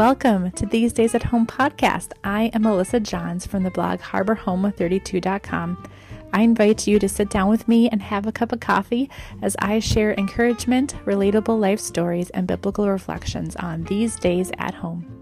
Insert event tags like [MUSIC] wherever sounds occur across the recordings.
Welcome to These Days at Home podcast. I am Melissa Johns from the blog harborhome32.com. I invite you to sit down with me and have a cup of coffee as I share encouragement, relatable life stories, and biblical reflections on these days at home.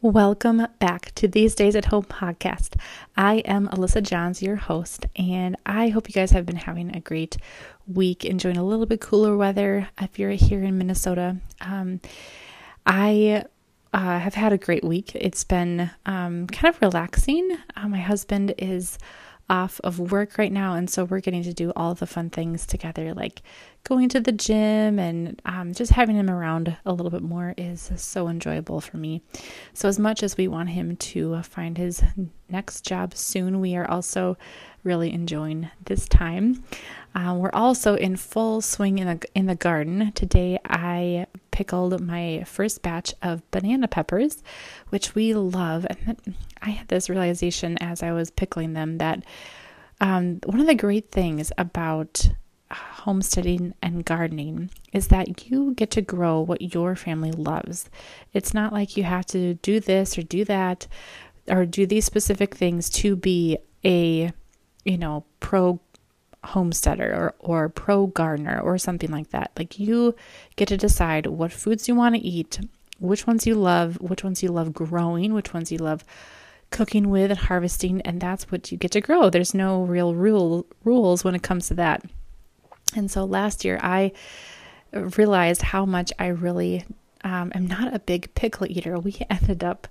Welcome back to These Days at Home podcast. I am Alyssa Johns, your host, and I hope you guys have been having a great week, enjoying a little bit cooler weather if you're here in Minnesota. Um, I uh, have had a great week. It's been um, kind of relaxing. Uh, my husband is off of work right now, and so we're getting to do all the fun things together, like going to the gym and um, just having him around a little bit more is so enjoyable for me. So, as much as we want him to find his next job soon, we are also really enjoying this time. Uh, we're also in full swing in the in the garden. Today, I pickled my first batch of banana peppers, which we love. And I had this realization as I was pickling them that um, one of the great things about homesteading and gardening is that you get to grow what your family loves. It's not like you have to do this or do that or do these specific things to be a, you know, pro homesteader or, or pro gardener or something like that. Like you get to decide what foods you want to eat, which ones you love, which ones you love growing, which ones you love cooking with and harvesting, and that's what you get to grow. There's no real rule rules when it comes to that. And so last year I realized how much I really um, am not a big pickle eater. We [LAUGHS] ended up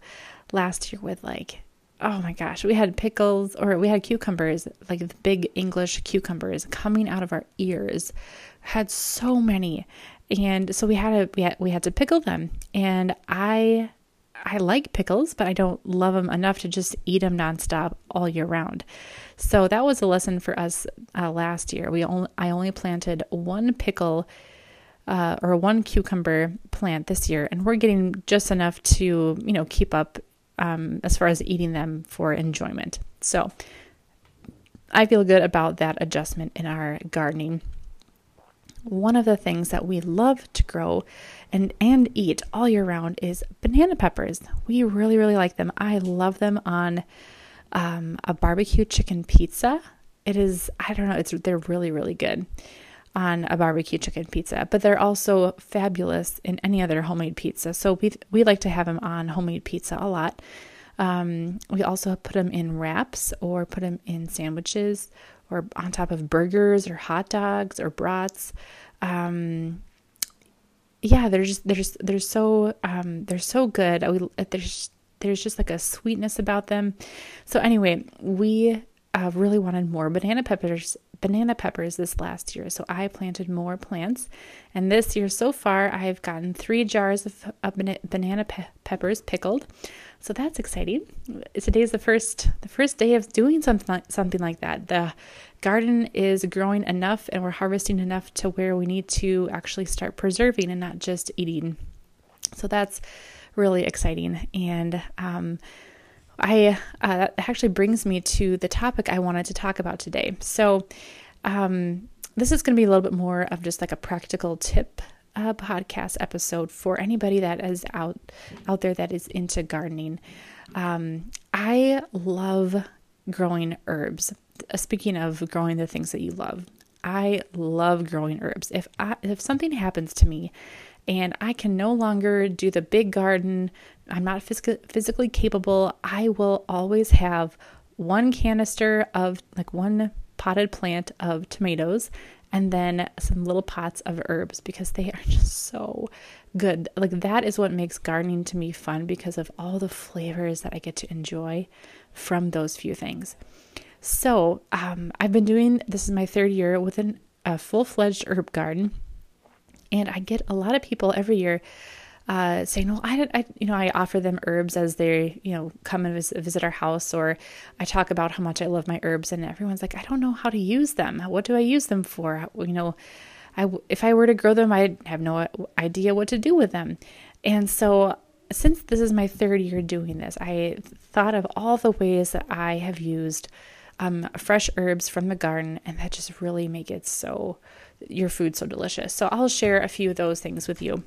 last year with like oh my gosh, we had pickles or we had cucumbers, like the big English cucumbers coming out of our ears. Had so many. And so we had to we had, we had to pickle them. And I I like pickles, but I don't love them enough to just eat them nonstop all year round. So that was a lesson for us uh, last year. We only I only planted one pickle uh, or one cucumber plant this year, and we're getting just enough to you know keep up um, as far as eating them for enjoyment. So I feel good about that adjustment in our gardening. One of the things that we love to grow and and eat all year round is banana peppers. We really really like them. I love them on um, a barbecue chicken pizza. It is I don't know. It's they're really really good on a barbecue chicken pizza, but they're also fabulous in any other homemade pizza. So we we like to have them on homemade pizza a lot. Um, we also put them in wraps or put them in sandwiches or on top of burgers or hot dogs or brats. Um, yeah, they're just they're just they're so um, they're so good. We, there's there's just like a sweetness about them. So anyway, we uh, really wanted more banana peppers banana peppers this last year. So I planted more plants. And this year so far, I've gotten three jars of, of banana pe- peppers pickled. So that's exciting. Today is the first the first day of doing something something like that. The garden is growing enough and we're harvesting enough to where we need to actually start preserving and not just eating. So that's really exciting. And um, I uh, actually brings me to the topic I wanted to talk about today. So, um, this is going to be a little bit more of just like a practical tip uh, podcast episode for anybody that is out out there that is into gardening. Um, I love growing herbs. Uh, speaking of growing the things that you love, I love growing herbs. If I, if something happens to me and I can no longer do the big garden, I'm not phys- physically capable, I will always have one canister of like one potted plant of tomatoes and then some little pots of herbs because they are [LAUGHS] just so good. Like that is what makes gardening to me fun because of all the flavors that I get to enjoy from those few things. So, um, I've been doing this is my third year with an, a full fledged herb garden, and I get a lot of people every year uh, saying, "Well, I, I, you know, I offer them herbs as they, you know, come and visit, visit our house, or I talk about how much I love my herbs, and everyone's like, I don't know how to use them. What do I use them for? You know, I, if I were to grow them, I have no idea what to do with them, and so." Since this is my third year doing this, I thought of all the ways that I have used um, fresh herbs from the garden, and that just really make it so your food so delicious. So I'll share a few of those things with you.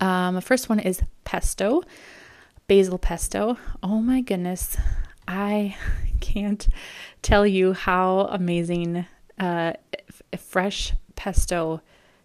Um, the first one is pesto, basil pesto. Oh my goodness, I [LAUGHS] can't tell you how amazing uh, f- fresh pesto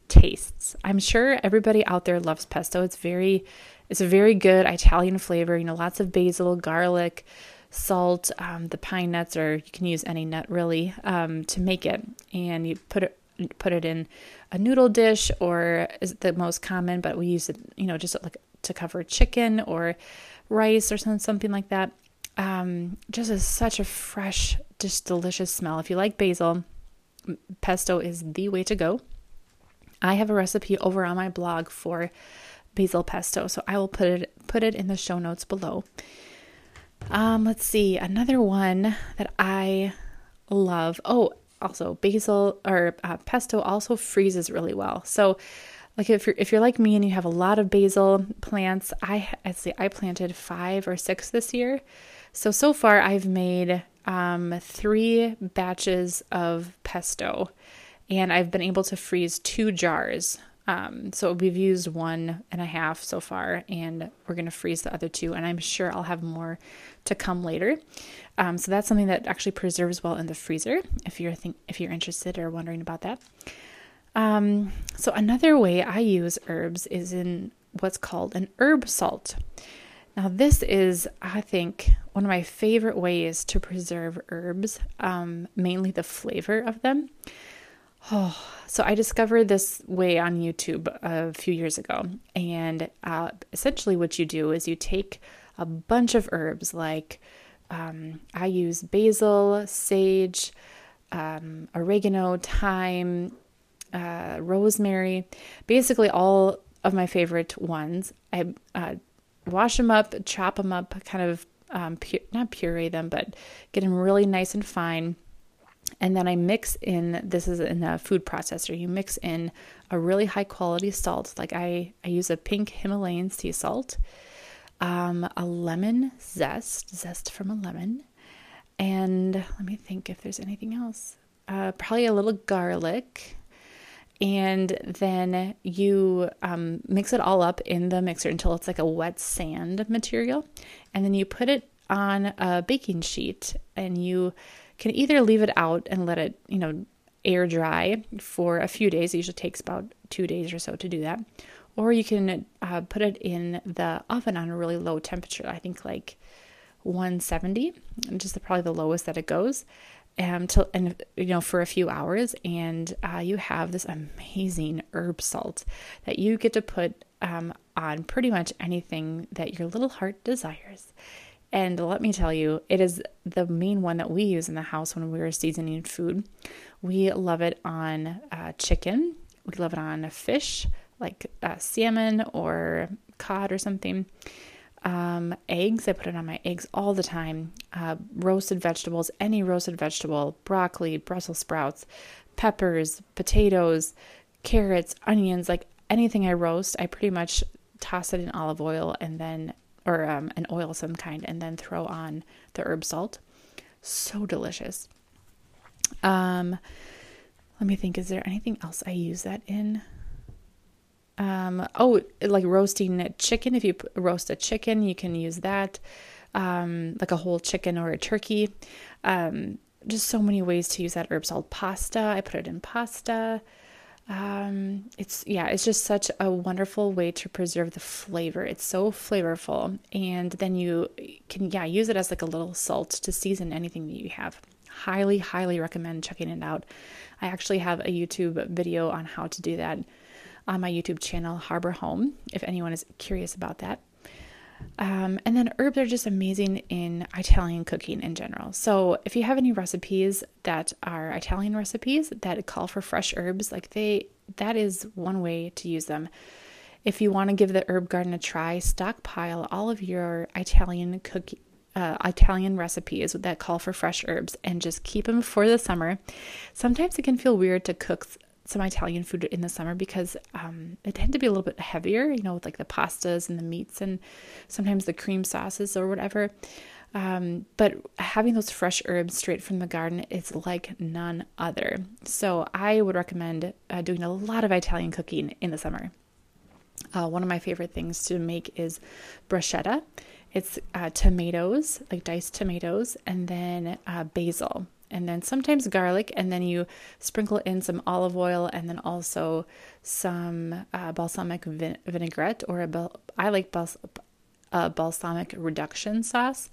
tastes. I'm sure everybody out there loves pesto. It's very, it's a very good Italian flavor. You know, lots of basil, garlic, salt, um, the pine nuts, or you can use any nut really um, to make it. And you put it put it in a noodle dish, or is the most common, but we use it, you know, just like to cover chicken or rice or something something like that. Um, just is such a fresh, just delicious smell. If you like basil, pesto is the way to go. I have a recipe over on my blog for basil pesto, so I will put it put it in the show notes below. Um, let's see another one that I love. Oh, also basil or uh, pesto also freezes really well. So, like if you're if you're like me and you have a lot of basil plants, I I say I planted five or six this year. So so far I've made um, three batches of pesto and I've been able to freeze two jars. Um, so we've used one and a half so far, and we're going to freeze the other two, and I'm sure I'll have more to come later. Um, so that's something that actually preserves well in the freezer. If you're think if you're interested or wondering about that. Um, so another way I use herbs is in what's called an herb salt. Now this is, I think, one of my favorite ways to preserve herbs, um, mainly the flavor of them. Oh, [SIGHS] so I discovered this way on YouTube a few years ago. And uh, essentially, what you do is you take a bunch of herbs, like um, I use basil, sage, um, oregano, thyme, uh, rosemary, basically all of my favorite ones. I uh, wash them up, chop them up, kind of um, pu- not puree them, but get them really nice and fine and then I mix in, this is in a food processor, you mix in a really high quality salt. Like I, I use a pink Himalayan sea salt, um, a lemon zest, zest from a lemon. And let me think if there's anything else. Uh, probably a little garlic. And then you um, mix it all up in the mixer until it's like a wet sand material. And then you put it on a baking sheet and you can either leave it out and let it, you know, air dry for a few days. It usually takes about two days or so to do that. Or you can uh, put it in the oven on a really low temperature. I think like 170, just the, probably the lowest that it goes. Um, to, and you know for a few hours and uh, you have this amazing herb salt that you get to put um, on pretty much anything that your little heart desires and let me tell you, it is the main one that we use in the house when we are seasoning food. We love it on uh, chicken, we love it on fish like uh, salmon or cod or something. Um, eggs, I put it on my eggs all the time. Uh, roasted vegetables, any roasted vegetable, broccoli, Brussels sprouts, peppers, potatoes, carrots, onions, like anything I roast, I pretty much toss it in olive oil and then or um, an oil of some kind, and then throw on the herb salt. So delicious. Um, let me think. Is there anything else I use that in? Um, oh, like roasting chicken. If you roast a chicken, you can use that. Um, like a whole chicken or a turkey. Um, just so many ways to use that herb salt. Pasta. I put it in pasta um, it's yeah, it's just such a wonderful way to preserve the flavor. It's so flavorful, and then you can yeah use it as like a little salt to season anything that you have. Highly, highly recommend checking it out. I actually have a YouTube video on how to do that on my YouTube channel, Harbor Home. If anyone is curious about that. Um, and then herbs are just amazing in Italian cooking in general. So if you have any recipes that are Italian recipes that call for fresh herbs, like they that is one way to use them. If you want to give the herb garden a try, stockpile all of your Italian cooking uh, Italian recipes that call for fresh herbs and just keep them for the summer. Sometimes it can feel weird to cook some Italian food in the summer because um, they tend to be a little bit heavier, you know, with like the pastas and the meats and sometimes the cream sauces or whatever. Um, but having those fresh herbs straight from the garden is like none other. So I would recommend uh, doing a lot of Italian cooking in the summer. Uh, one of my favorite things to make is bruschetta. It's uh, tomatoes, like diced tomatoes, and then uh, basil, and then sometimes garlic, and then you sprinkle in some olive oil, and then also some uh, balsamic vin- vinaigrette, or a bal- I like bals- balsamic reduction sauce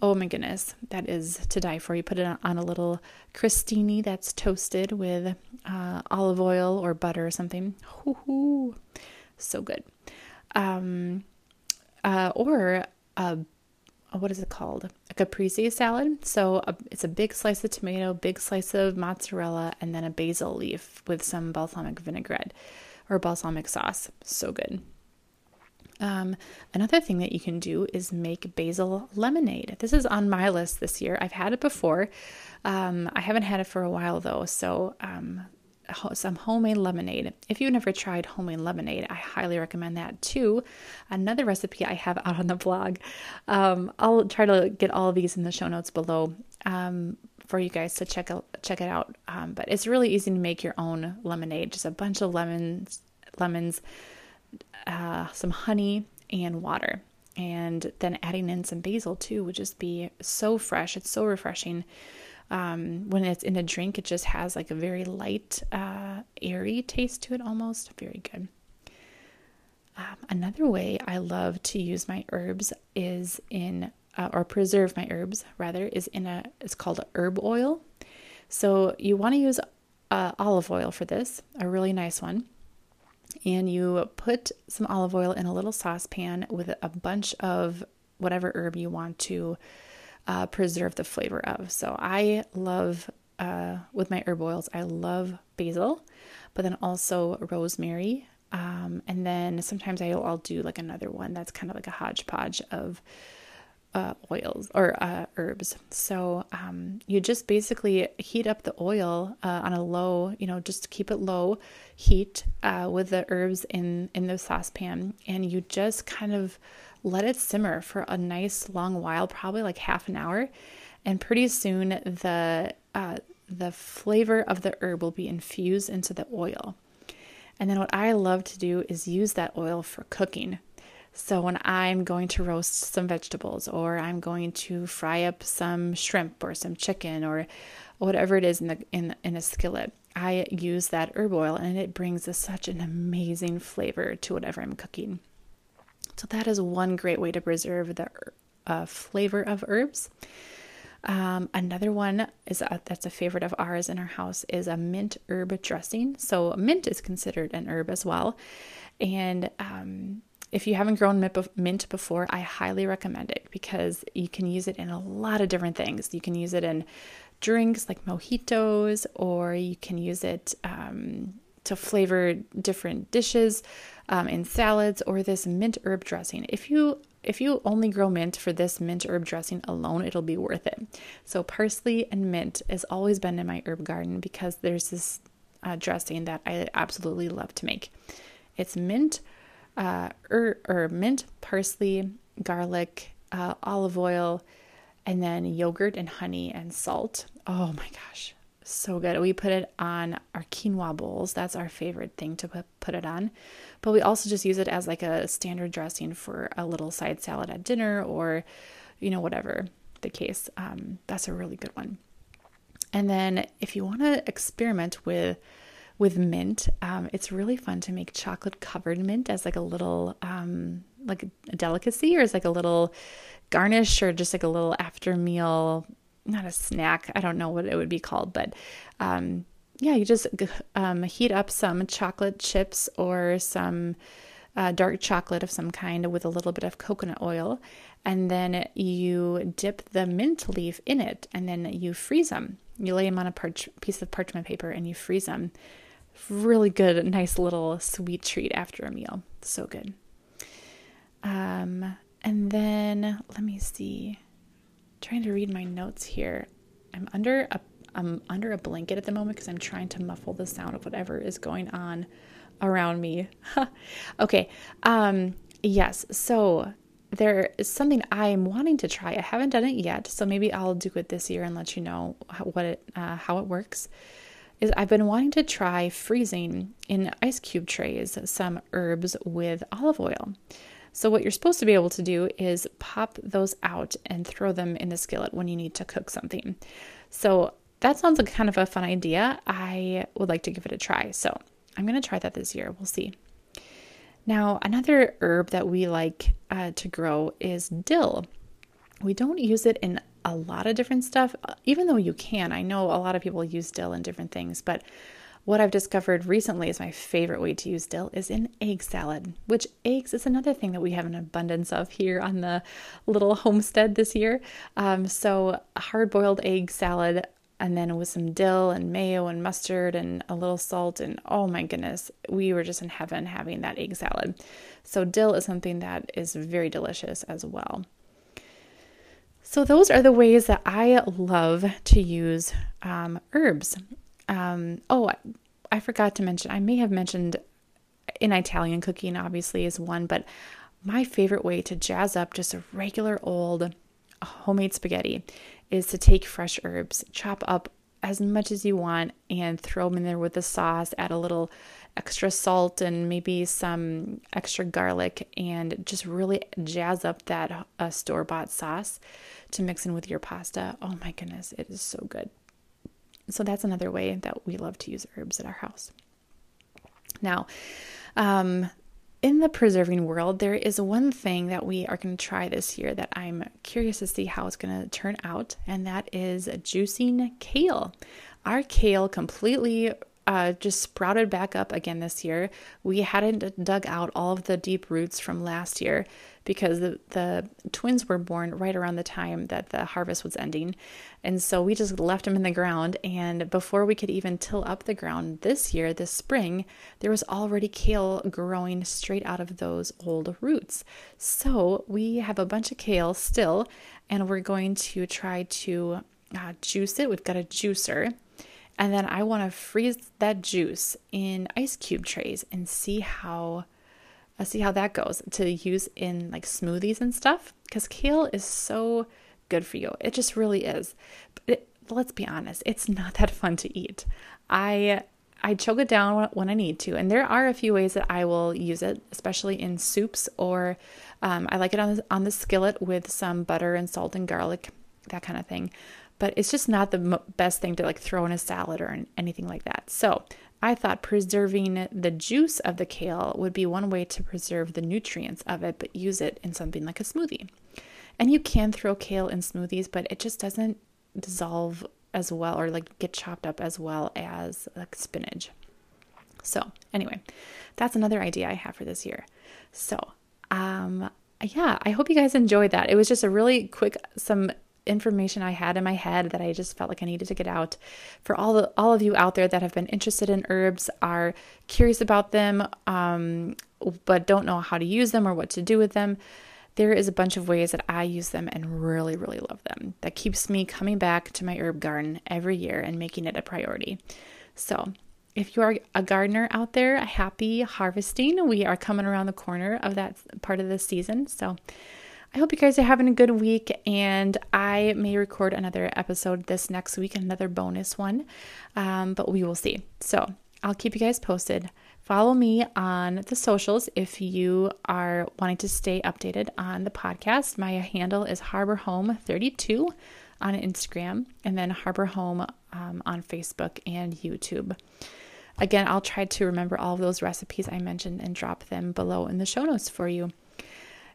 Oh my goodness, that is to die for. You put it on a little crostini that's toasted with uh, olive oil or butter or something. Hoo-hoo. So good. Um, uh, or a, a, what is it called? A caprese salad. So a, it's a big slice of tomato, big slice of mozzarella, and then a basil leaf with some balsamic vinaigrette or balsamic sauce. So good. Um, another thing that you can do is make basil lemonade. This is on my list this year. I've had it before. Um, I haven't had it for a while though. So, um, some homemade lemonade. If you've never tried homemade lemonade, I highly recommend that too. Another recipe I have [LAUGHS] out on the blog. Um, I'll try to get all of these in the show notes below um, for you guys to check out, check it out. Um, but it's really easy to make your own lemonade. Just a bunch of lemons, lemons uh, some honey and water. And then adding in some basil too would just be so fresh. It's so refreshing. Um, when it's in a drink, it just has like a very light, uh, airy taste to it almost. Very good. Um, another way I love to use my herbs is in, uh, or preserve my herbs rather, is in a, it's called herb oil. So you want to use uh, olive oil for this, a really nice one and you put some olive oil in a little saucepan with a bunch of whatever herb you want to uh, preserve the flavor of. So I love, uh, with my herb oils, I love basil, but then also rosemary. Um, and then sometimes I'll, I'll do like another one that's kind of like a hodgepodge of uh, oils or uh, herbs. So um, you just basically heat up the oil uh, on a low, you know, just keep it low heat uh, with the herbs in in the saucepan, and you just kind of let it simmer for a nice long while, probably like half an hour, and pretty soon the uh, the flavor of the herb will be infused into the oil. And then what I love to do is use that oil for cooking. So when I'm going to roast some vegetables or I'm going to fry up some shrimp or some chicken or whatever it is in the in in a skillet, I use that herb oil and it brings a, such an amazing flavor to whatever I'm cooking. So that is one great way to preserve the uh, flavor of herbs. Um, another one is a, that's a favorite of ours in our house is a mint herb dressing. So mint is considered an herb as well, and um, if you haven't grown mint before, I highly recommend it because you can use it in a lot of different things. You can use it in drinks like mojitos, or you can use it um, to flavor different dishes um, in salads, or this mint herb dressing. If you if you only grow mint for this mint herb dressing alone, it'll be worth it. So parsley and mint has always been in my herb garden because there's this uh, dressing that I absolutely love to make. It's mint uh, or, or mint, parsley, garlic, uh, olive oil, and then yogurt and honey and salt. Oh my gosh, so good. We put it on our quinoa bowls. That's our favorite thing to put, it on. But we also just use it as like a standard dressing for a little side salad at dinner or, you know, whatever the case. Um, that's a really good one. And then if you want to experiment with with mint. Um, it's really fun to make chocolate covered mint as like a little um, like a delicacy or as like a little garnish or just like a little after meal, not a snack. I don't know what it would be called, but um, yeah, you just um, heat up some chocolate chips or some uh, dark chocolate of some kind with a little bit of coconut oil, and then you dip the mint leaf in it, and then you freeze them. You lay them on a parch- piece of parchment paper and you freeze them really good, nice little sweet treat after a meal. So good. Um, and then let me see. Trying to read my notes here. I'm under a I'm under a blanket at the moment because I'm trying to muffle the sound of whatever is going on around me. [LAUGHS] okay. Um, yes. So there is something I'm wanting to try. I haven't done it yet, so maybe I'll do it this year and let you know what it uh, how it works. Is I've been wanting to try freezing in ice cube trays some herbs with olive oil. So what you're supposed to be able to do is pop those out and throw them in the skillet when you need to cook something. So that sounds like kind of a fun idea. I would like to give it a try. So I'm going to try that this year. We'll see. Now, another herb that we like uh, to grow is dill. We don't use it in a lot of different stuff, even though you can. I know a lot of people use dill in different things, but what I've discovered recently is my favorite way to use dill is in egg salad, which eggs is another thing that we have an abundance of here on the little homestead this year. Um, so, hard boiled egg salad, and then with some dill and mayo and mustard and a little salt and oh my goodness we were just in heaven having that egg salad. So dill is something that is very delicious as well. So those are the ways that i love to use um, herbs um, oh I forgot to mention i may have mentioned in italian cooking obviously is one but my favorite way to jazz up just a regular old homemade spaghetti is to take fresh herbs, chop up as much as you want, and throw them in there with the sauce. Add a little extra salt and maybe some extra garlic, and just really jazz up that uh, store bought sauce to mix in with your pasta. Oh my goodness, it is so good. So, that's another way that we love to use herbs at our house. Now, um, in the preserving world, there is one thing that we are going to try this year that I'm curious to see how it's going to turn out, and that is juicing kale. Our kale completely uh, just sprouted back up again this year. We hadn't dug out all of the deep roots from last year because the, the twins were born right around the time that the harvest was ending. And so we just left them in the ground. And before we could even till up the ground this year, this spring, there was already kale growing straight out of those old roots. So we have a bunch of kale still, and we're going to try to uh, juice it. We've got a juicer. And then I want to freeze that juice in ice cube trays and see how uh, see how that goes to use in like smoothies and stuff because kale is so good for you. It just really is. But it, let's be honest, it's not that fun to eat. I I choke it down when I need to, and there are a few ways that I will use it, especially in soups or um, I like it on the, on the skillet with some butter and salt and garlic, that kind of thing. But it's just not the best thing to like throw in a salad or anything like that. So I thought preserving the juice of the kale would be one way to preserve the nutrients of it, but use it in something like a smoothie. And you can throw kale in smoothies, but it just doesn't dissolve as well or like get chopped up as well as like spinach. So, anyway, that's another idea I have for this year. So, um yeah, I hope you guys enjoyed that. It was just a really quick some information I had in my head that I just felt like I needed to get out. For all the, all of you out there that have been interested in herbs, are curious about them, um, but don't know how to use them or what to do with them, there is a bunch of ways that I use them and really, really love them. That keeps me coming back to my herb garden every year and making it a priority. So, if you are a gardener out there, happy harvesting. We are coming around the corner of that part of the season. So, I hope you guys are having a good week, and I may record another episode this next week, another bonus one, um, but we will see. So I'll keep you guys posted. Follow me on the socials if you are wanting to stay updated on the podcast. My handle is Harbor Home 32 on Instagram, and then Harbor Home um, on Facebook and YouTube. Again, I'll try to remember all of those recipes I mentioned and drop them below in the show notes for you.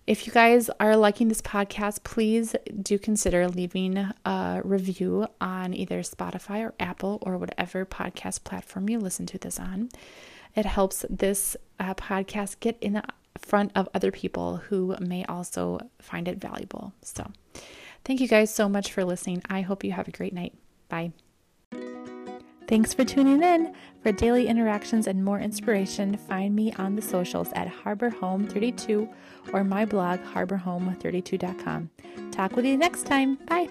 If you guys are liking this podcast, please do consider leaving a review on either Spotify or Apple or whatever podcast platform you listen to this on. It helps this uh, podcast get in the front of other people who may also find it valuable. So, thank you guys so much for listening. I hope you have a great night. Bye. Thanks for tuning in. For daily interactions and more inspiration, find me on the socials at Harbor Home 32 or my blog, harborhome32.com. Talk with you next time. Bye.